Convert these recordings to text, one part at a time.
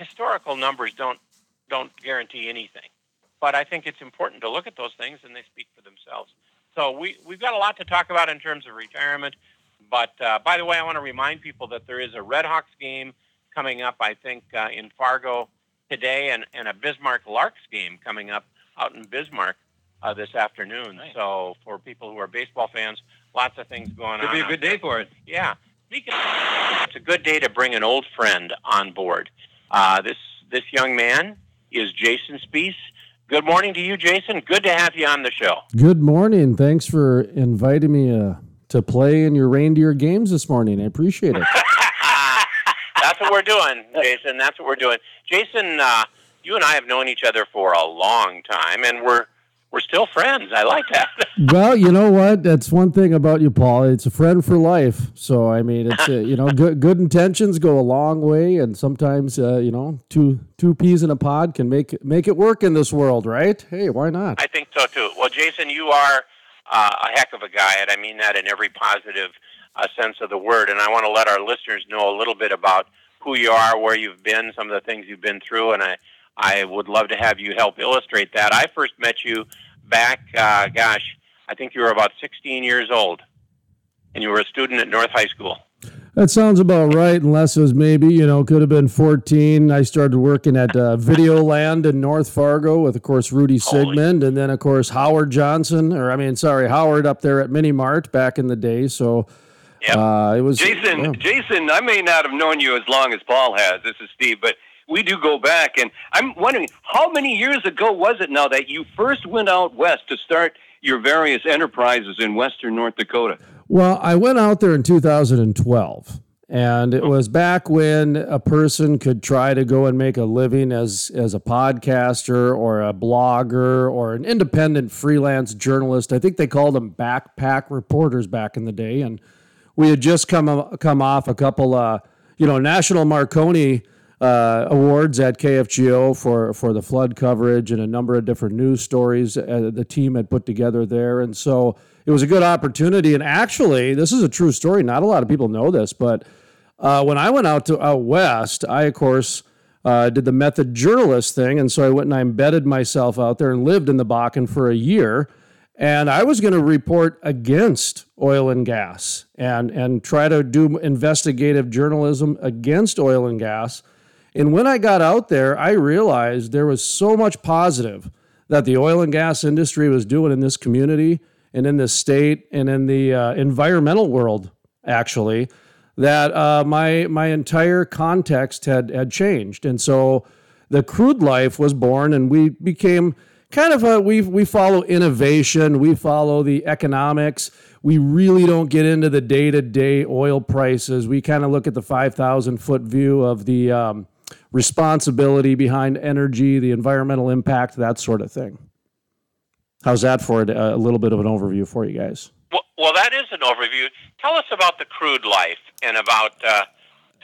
historical numbers don't don't guarantee anything, but I think it's important to look at those things, and they speak for themselves. So we we've got a lot to talk about in terms of retirement. But uh, by the way, I want to remind people that there is a Red Hawks game coming up. I think uh, in Fargo today, and, and a Bismarck Larks game coming up out in Bismarck uh, this afternoon. Nice. So for people who are baseball fans, lots of things going Could on. It'd be a good day for it. Yeah. Speaking of, it's a good day to bring an old friend on board. Uh, this this young man is Jason Spiess. Good morning to you, Jason. Good to have you on the show. Good morning. Thanks for inviting me uh, to play in your reindeer games this morning. I appreciate it. That's what we're doing, Jason. That's what we're doing. Jason, uh, you and I have known each other for a long time, and we're we're still friends. I like that. well, you know what? That's one thing about you, Paul. It's a friend for life. So I mean, it's uh, you know, good good intentions go a long way, and sometimes uh, you know, two two peas in a pod can make make it work in this world, right? Hey, why not? I think so too. Well, Jason, you are uh, a heck of a guy, and I mean that in every positive uh, sense of the word. And I want to let our listeners know a little bit about who you are, where you've been, some of the things you've been through, and I I would love to have you help illustrate that. I first met you back, uh, gosh, I think you were about 16 years old, and you were a student at North High School. That sounds about right, unless it was maybe, you know, could have been 14. I started working at uh, Videoland in North Fargo with, of course, Rudy Sigmund, and then, of course, Howard Johnson, or I mean, sorry, Howard up there at Mini Mart back in the day. So Yep. uh, it was. Jason, yeah. Jason, I may not have known you as long as Paul has. This is Steve, but we do go back, and I'm wondering how many years ago was it now that you first went out west to start your various enterprises in western North Dakota? Well, I went out there in 2012, and it was back when a person could try to go and make a living as as a podcaster or a blogger or an independent freelance journalist. I think they called them backpack reporters back in the day, and we had just come come off a couple, uh, you know, national Marconi uh, awards at KFGO for for the flood coverage and a number of different news stories uh, the team had put together there, and so it was a good opportunity. And actually, this is a true story. Not a lot of people know this, but uh, when I went out to out west, I of course. Uh, did the method journalist thing, and so I went and I embedded myself out there and lived in the Bakken for a year. And I was going to report against oil and gas and, and try to do investigative journalism against oil and gas. And when I got out there, I realized there was so much positive that the oil and gas industry was doing in this community and in this state and in the uh, environmental world, actually, that uh, my my entire context had had changed. And so the crude life was born, and we became kind of a we we follow innovation, we follow the economics. We really don't get into the day to day oil prices. We kind of look at the five thousand foot view of the um, responsibility behind energy, the environmental impact, that sort of thing. How's that for a, a little bit of an overview for you guys? Well, well, that is an overview. Tell us about the crude life and about uh,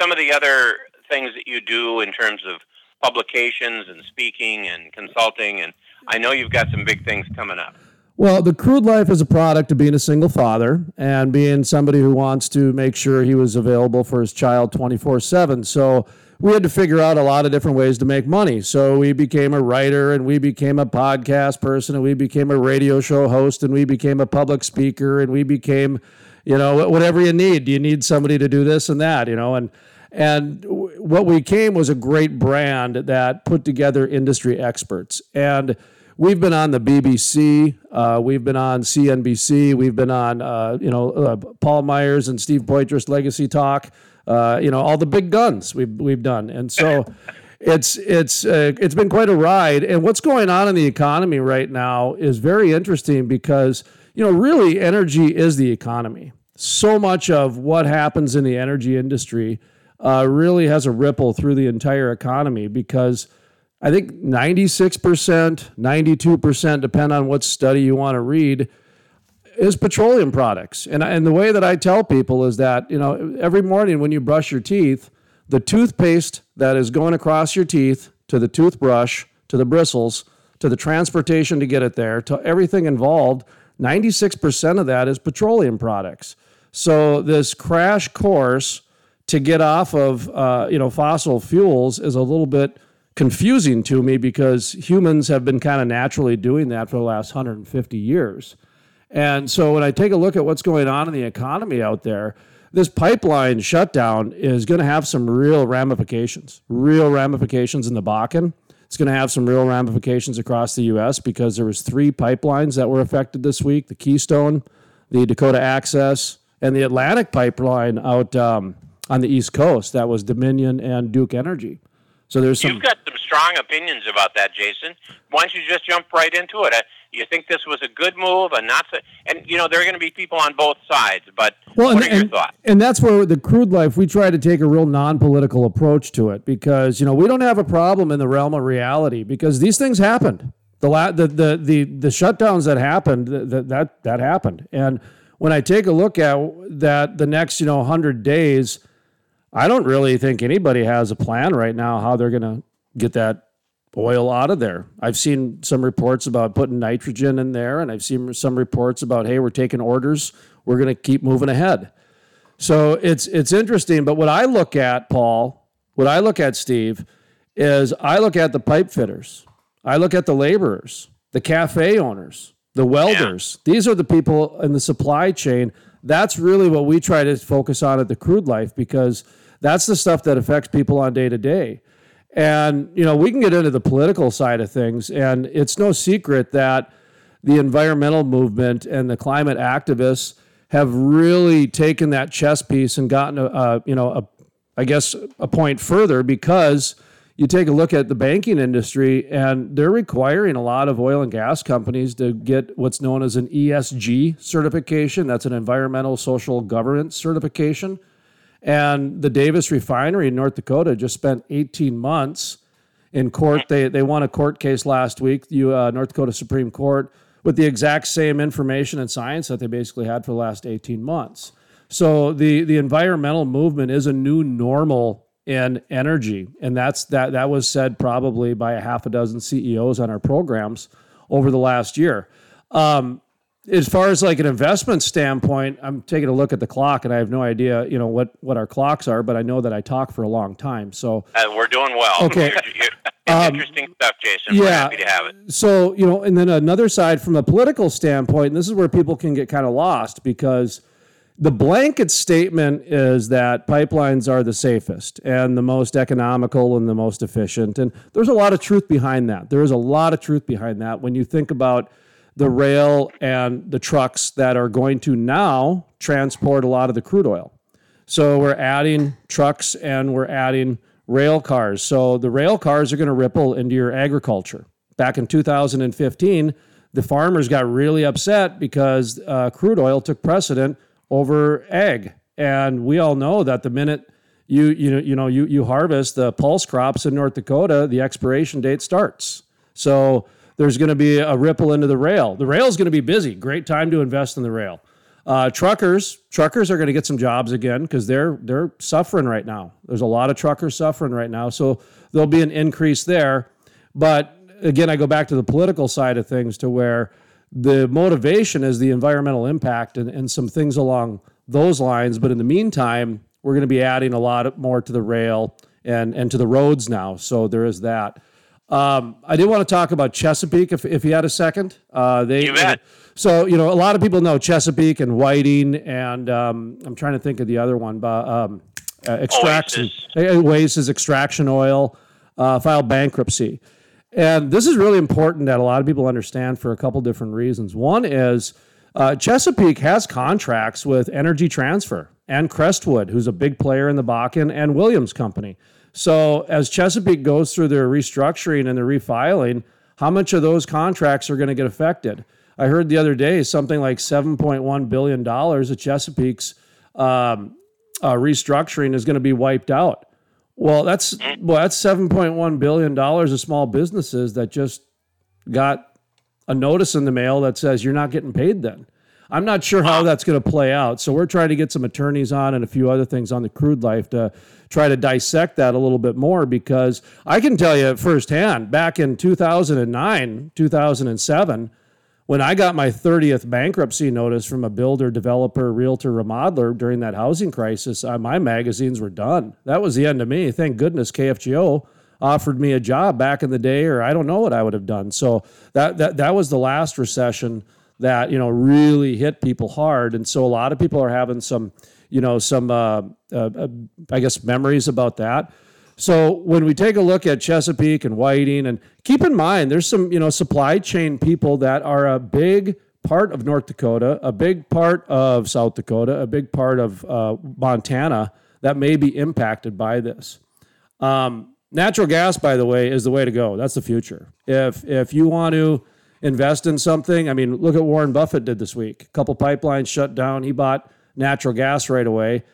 some of the other things that you do in terms of publications and speaking and consulting. And I know you've got some big things coming up. Well, the crude life is a product of being a single father and being somebody who wants to make sure he was available for his child 24 7. So we had to figure out a lot of different ways to make money. So we became a writer and we became a podcast person and we became a radio show host and we became a public speaker and we became, you know, whatever you need. Do you need somebody to do this and that, you know? And and what we came was a great brand that put together industry experts. And we've been on the BBC, uh, we've been on CNBC, we've been on, uh, you know, uh, Paul Meyers and Steve Poitras Legacy Talk, uh, you know, all the big guns we've we've done. And so it's it's uh, it's been quite a ride. And what's going on in the economy right now is very interesting because you know, really, energy is the economy. So much of what happens in the energy industry uh, really has a ripple through the entire economy because I think 96%, 92%, depend on what study you want to read, is petroleum products. And, and the way that I tell people is that, you know, every morning when you brush your teeth, the toothpaste that is going across your teeth to the toothbrush, to the bristles, to the transportation to get it there, to everything involved, 96% of that is petroleum products. So this crash course to get off of uh, you know fossil fuels is a little bit confusing to me because humans have been kind of naturally doing that for the last 150 years. And so when I take a look at what's going on in the economy out there, this pipeline shutdown is going to have some real ramifications, real ramifications in the Bakken. It's going to have some real ramifications across the U.S. because there was three pipelines that were affected this week: the Keystone, the Dakota Access, and the Atlantic pipeline out um, on the East Coast. That was Dominion and Duke Energy. So there's some. You've got some strong opinions about that, Jason. Why don't you just jump right into it? You think this was a good move, and not so, and you know there are going to be people on both sides, but well, what and, are your thoughts? And that's where the crude life we try to take a real non-political approach to it because you know we don't have a problem in the realm of reality because these things happened. The la- the, the the the shutdowns that happened that that that happened, and when I take a look at that, the next you know hundred days I don't really think anybody has a plan right now how they're going to get that oil out of there. I've seen some reports about putting nitrogen in there, and I've seen some reports about, hey, we're taking orders, we're going to keep moving ahead. So it's it's interesting. But what I look at, Paul, what I look at, Steve, is I look at the pipe fitters, I look at the laborers, the cafe owners, the welders. Yeah. These are the people in the supply chain. That's really what we try to focus on at the crude life because that's the stuff that affects people on day to day. And, you know, we can get into the political side of things, and it's no secret that the environmental movement and the climate activists have really taken that chess piece and gotten a, a you know, a, I guess a point further because you take a look at the banking industry and they're requiring a lot of oil and gas companies to get what's known as an ESG certification. That's an environmental social governance certification. And the Davis refinery in North Dakota just spent 18 months in court. They, they won a court case last week, the uh, North Dakota Supreme Court, with the exact same information and science that they basically had for the last 18 months. So the, the environmental movement is a new normal in energy. And that's that that was said probably by a half a dozen CEOs on our programs over the last year. Um, as far as like an investment standpoint, I'm taking a look at the clock and I have no idea, you know, what what our clocks are, but I know that I talk for a long time. So uh, we're doing well. Okay. You're, you're, um, interesting stuff, Jason. Yeah. We're happy to have it. So, you know, and then another side from a political standpoint, and this is where people can get kind of lost because the blanket statement is that pipelines are the safest and the most economical and the most efficient. And there's a lot of truth behind that. There is a lot of truth behind that when you think about the rail and the trucks that are going to now transport a lot of the crude oil. So we're adding trucks and we're adding rail cars. So the rail cars are going to ripple into your agriculture. Back in 2015, the farmers got really upset because uh, crude oil took precedent over ag. And we all know that the minute you you know you know you you harvest the pulse crops in North Dakota, the expiration date starts. So there's going to be a ripple into the rail. The rail is going to be busy. Great time to invest in the rail. Uh, truckers, truckers are going to get some jobs again because they're they're suffering right now. There's a lot of truckers suffering right now, so there'll be an increase there. But again, I go back to the political side of things to where the motivation is the environmental impact and, and some things along those lines. But in the meantime, we're going to be adding a lot more to the rail and and to the roads now. So there is that. Um, I did want to talk about Chesapeake if, if you had a second. Uh, they, you bet. So, you know, a lot of people know Chesapeake and Whiting, and um, I'm trying to think of the other one, but um, uh, extraction, Oasis extraction oil uh, filed bankruptcy. And this is really important that a lot of people understand for a couple different reasons. One is uh, Chesapeake has contracts with Energy Transfer and Crestwood, who's a big player in the Bakken, and Williams Company. So as Chesapeake goes through their restructuring and their refiling, how much of those contracts are going to get affected? I heard the other day something like $7.1 billion of Chesapeake's um, uh, restructuring is going to be wiped out. Well, that's well, that's $7.1 billion of small businesses that just got a notice in the mail that says you're not getting paid then. I'm not sure how that's going to play out. So we're trying to get some attorneys on and a few other things on the crude life to try to dissect that a little bit more because I can tell you firsthand back in 2009, 2007, when I got my 30th bankruptcy notice from a builder, developer, realtor, remodeler during that housing crisis, uh, my magazines were done. That was the end of me. Thank goodness KFGO offered me a job back in the day, or I don't know what I would have done. So that that that was the last recession that you know really hit people hard, and so a lot of people are having some you know some uh, uh, uh I guess memories about that. So when we take a look at Chesapeake and Whiting, and keep in mind, there's some you know supply chain people that are a big part of North Dakota, a big part of South Dakota, a big part of uh, Montana that may be impacted by this. Um, natural gas, by the way, is the way to go. That's the future. If if you want to invest in something, I mean, look at Warren Buffett did this week. A couple pipelines shut down. He bought natural gas right away.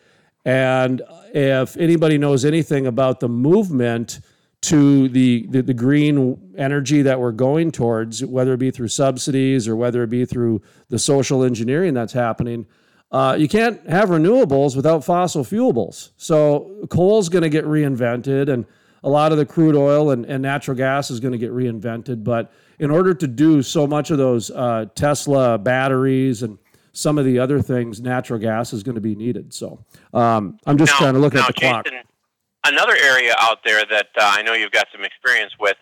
And if anybody knows anything about the movement to the, the, the, green energy that we're going towards, whether it be through subsidies or whether it be through the social engineering that's happening, uh, you can't have renewables without fossil fuels. So coal's going to get reinvented, and a lot of the crude oil and, and natural gas is going to get reinvented. But in order to do so much of those uh, Tesla batteries and some of the other things, natural gas is going to be needed. So um, I'm just now, trying to look at the Jason, clock. Another area out there that uh, I know you've got some experience with,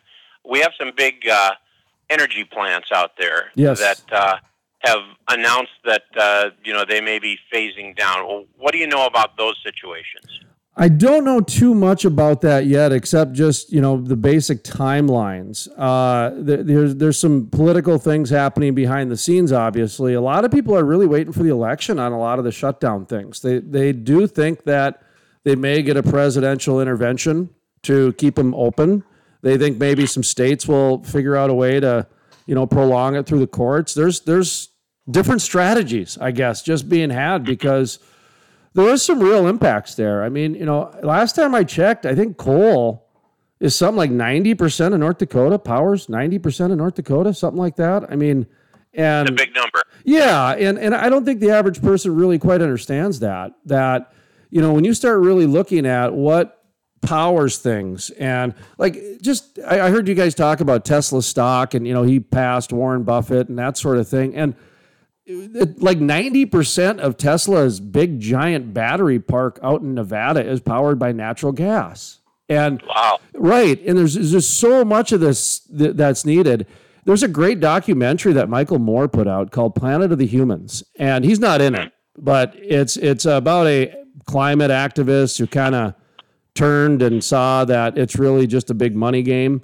we have some big uh, energy plants out there yes. that uh, have announced that uh, you know they may be phasing down. Well, what do you know about those situations? I don't know too much about that yet, except just you know the basic timelines. Uh, there, there's there's some political things happening behind the scenes. Obviously, a lot of people are really waiting for the election on a lot of the shutdown things. They they do think that they may get a presidential intervention to keep them open. They think maybe some states will figure out a way to you know prolong it through the courts. There's there's different strategies, I guess, just being had because there was some real impacts there. I mean, you know, last time I checked, I think coal is something like 90% of North Dakota, powers 90% of North Dakota, something like that. I mean, and a big number. Yeah, and and I don't think the average person really quite understands that that you know, when you start really looking at what powers things and like just I, I heard you guys talk about Tesla stock and you know, he passed Warren Buffett and that sort of thing. And like 90% of Tesla's big giant battery park out in Nevada is powered by natural gas. And wow. Right. And there's, there's just so much of this th- that's needed. There's a great documentary that Michael Moore put out called Planet of the Humans. And he's not in it, but it's it's about a climate activist who kind of turned and saw that it's really just a big money game.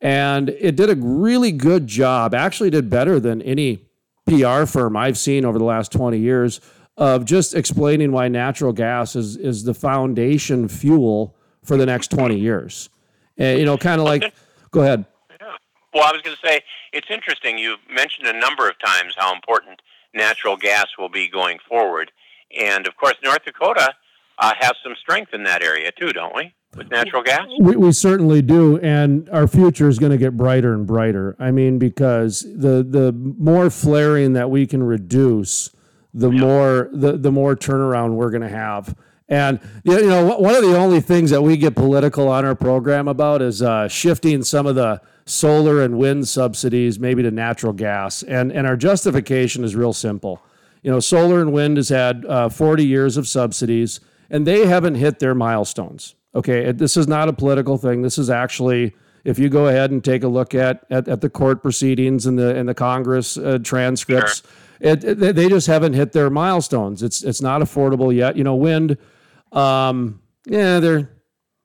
And it did a really good job, actually did better than any PR firm I've seen over the last 20 years of just explaining why natural gas is is the foundation fuel for the next 20 years. And, you know, kind of like, go ahead. Yeah. Well, I was going to say, it's interesting. You've mentioned a number of times how important natural gas will be going forward. And of course, North Dakota uh, has some strength in that area too, don't we? With natural gas? We, we certainly do, and our future is going to get brighter and brighter. I mean, because the the more flaring that we can reduce, the yeah. more the the more turnaround we're going to have. And you know, one of the only things that we get political on our program about is uh, shifting some of the solar and wind subsidies maybe to natural gas. And and our justification is real simple. You know, solar and wind has had uh, 40 years of subsidies, and they haven't hit their milestones. Okay, this is not a political thing. This is actually, if you go ahead and take a look at at, at the court proceedings and the and the Congress uh, transcripts, sure. it, it, they just haven't hit their milestones. It's it's not affordable yet. You know, wind, um, yeah, they're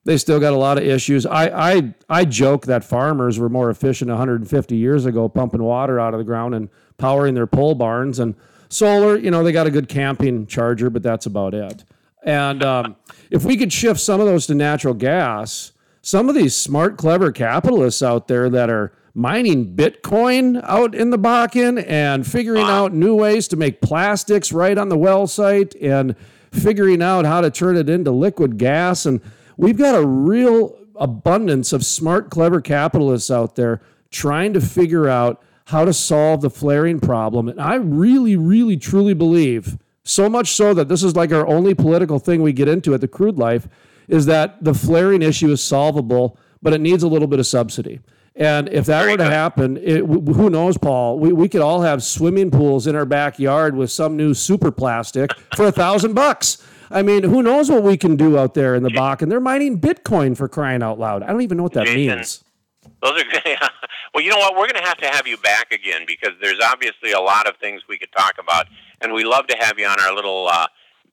they still got a lot of issues. I I I joke that farmers were more efficient 150 years ago, pumping water out of the ground and powering their pole barns and solar. You know, they got a good camping charger, but that's about it. And um, if we could shift some of those to natural gas, some of these smart, clever capitalists out there that are mining Bitcoin out in the Bakken and figuring out new ways to make plastics right on the well site and figuring out how to turn it into liquid gas. And we've got a real abundance of smart, clever capitalists out there trying to figure out how to solve the flaring problem. And I really, really, truly believe so much so that this is like our only political thing we get into at the crude life is that the flaring issue is solvable, but it needs a little bit of subsidy. And if that Very were to good. happen, it, who knows, Paul? We, we could all have swimming pools in our backyard with some new super plastic for a thousand bucks. I mean, who knows what we can do out there in the Bakken? They're mining Bitcoin for crying out loud. I don't even know what that Jason, means. Those are good. well, you know what? We're going to have to have you back again because there's obviously a lot of things we could talk about, and we love to have you on our little uh,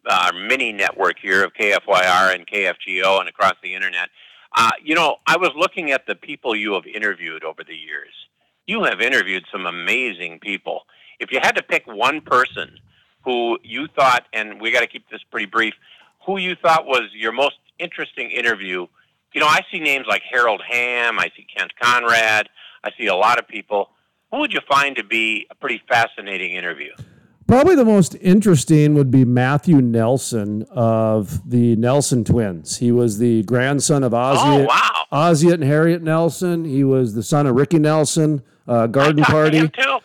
uh, mini network here of KFYR and KFGO and across the internet. Uh, you know, I was looking at the people you have interviewed over the years. You have interviewed some amazing people. If you had to pick one person who you thought, and we got to keep this pretty brief, who you thought was your most interesting interview you know, I see names like Harold Hamm, I see Kent Conrad, I see a lot of people. Who would you find to be a pretty fascinating interview? Probably the most interesting would be Matthew Nelson of the Nelson twins. He was the grandson of Ozzie, Oh, wow. Ozzie and Harriet Nelson. He was the son of Ricky Nelson, uh, Garden I talked to Party. too.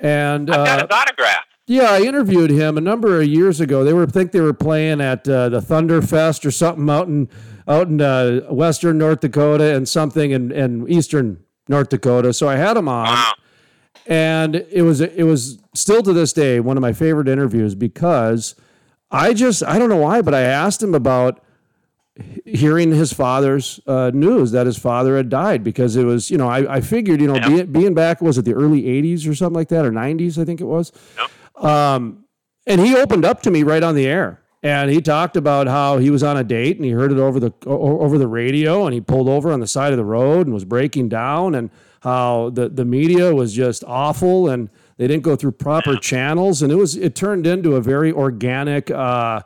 And I've got uh, his autograph. yeah, I interviewed him a number of years ago. They were I think they were playing at uh, the Thunderfest or something out in out in uh, western North Dakota and something in, in eastern North Dakota. So I had him on Wow. and it was it was still to this day one of my favorite interviews because I just I don't know why, but I asked him about hearing his father's uh, news that his father had died because it was you know I, I figured you know being, being back was it the early 80s or something like that or 90s I think it was um, and he opened up to me right on the air and he talked about how he was on a date and he heard it over the over the radio and he pulled over on the side of the road and was breaking down and how the the media was just awful and they didn't go through proper channels. And it was it turned into a very organic uh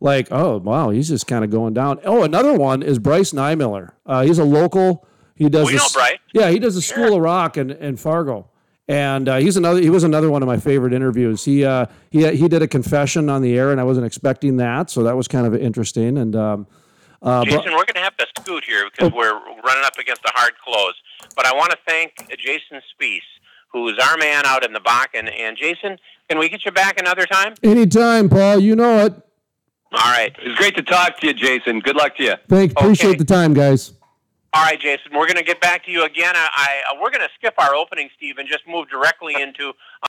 like oh wow he's just kind of going down. Oh another one is bryce nymiller uh, he's a local he does We the know Bryce. yeah he does the school of rock and in fargo and uh, he's another he was another one of my favorite interviews he uh he he did a confession on the air and i wasn't expecting that so that was kind of interesting and um uh, but- Jason, we're going to have to scoot here because we're running up against a hard close. But I want to thank Jason Spiess, who is our man out in the Bakken. And Jason, can we get you back another time? anytime paul you know it All right. It's great to talk to you, Jason. Good luck to you. thank appreciate Okay. the time guys All right, Jason. We're going to get back to you again. I, I we're going to skip our opening, Steve, and just move directly into